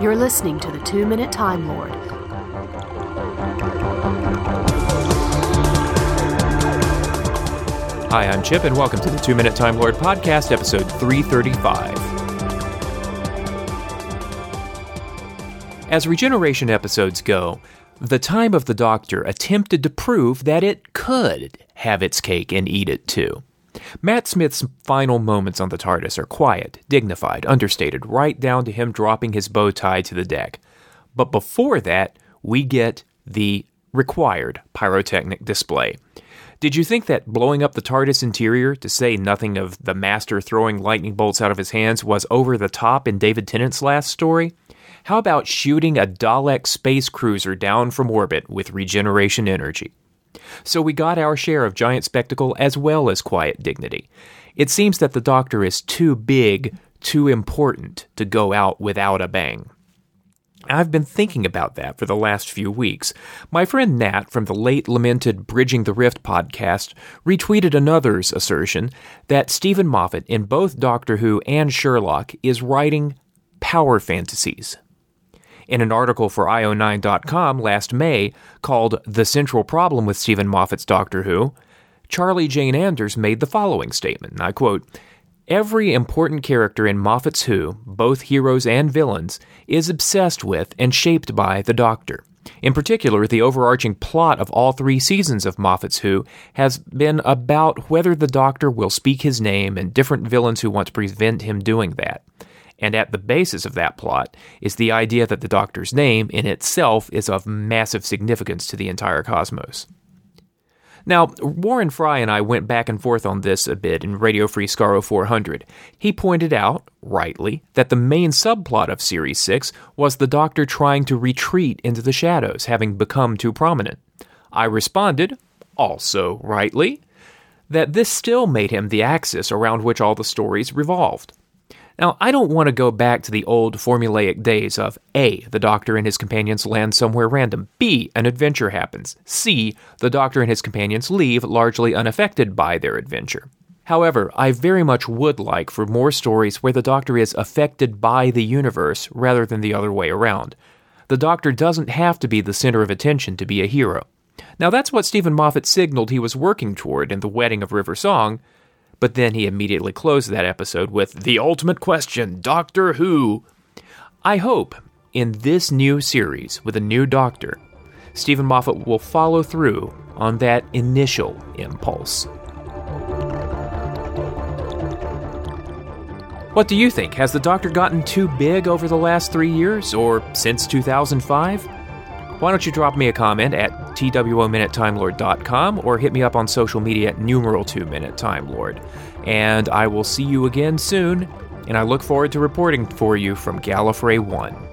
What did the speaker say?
You're listening to the Two Minute Time Lord. Hi, I'm Chip, and welcome to the Two Minute Time Lord podcast, episode 335. As regeneration episodes go, the Time of the Doctor attempted to prove that it could have its cake and eat it too. Matt Smith's final moments on the TARDIS are quiet, dignified, understated, right down to him dropping his bow tie to the deck. But before that, we get the required pyrotechnic display. Did you think that blowing up the TARDIS interior, to say nothing of the Master throwing lightning bolts out of his hands, was over the top in David Tennant's last story? How about shooting a Dalek space cruiser down from orbit with regeneration energy? So we got our share of giant spectacle as well as quiet dignity. It seems that the Doctor is too big, too important to go out without a bang. I've been thinking about that for the last few weeks. My friend Nat from the late lamented Bridging the Rift podcast retweeted another's assertion that Steven Moffat, in both Doctor Who and Sherlock, is writing power fantasies. In an article for IO9.com last May called The Central Problem with Steven Moffat's Doctor Who, Charlie Jane Anders made the following statement, and I quote, Every important character in Moffat's Who, both heroes and villains, is obsessed with and shaped by the Doctor. In particular, the overarching plot of all three seasons of Moffat's Who has been about whether the Doctor will speak his name and different villains who want to prevent him doing that. And at the basis of that plot is the idea that the Doctor's name in itself is of massive significance to the entire cosmos. Now, Warren Frey and I went back and forth on this a bit in Radio Free Skaro 400. He pointed out, rightly, that the main subplot of Series 6 was the Doctor trying to retreat into the shadows, having become too prominent. I responded, also rightly, that this still made him the axis around which all the stories revolved. Now, I don't want to go back to the old formulaic days of A. The Doctor and his companions land somewhere random, B. An adventure happens, C. The Doctor and his companions leave largely unaffected by their adventure. However, I very much would like for more stories where the Doctor is affected by the universe rather than the other way around. The Doctor doesn't have to be the center of attention to be a hero. Now, that's what Steven Moffat signaled he was working toward in The Wedding of River Song, but then he immediately closed that episode with The Ultimate Question Doctor Who. I hope in this new series with a new Doctor, Steven Moffat will follow through on that initial impulse. What do you think? Has the Doctor gotten too big over the last three years, or since 2005? Why don't you drop me a comment at twominutetimelord.com or hit me up on social media at numeral 2 minute time lord. And I will see you again soon, and I look forward to reporting for you from Gallifrey 1.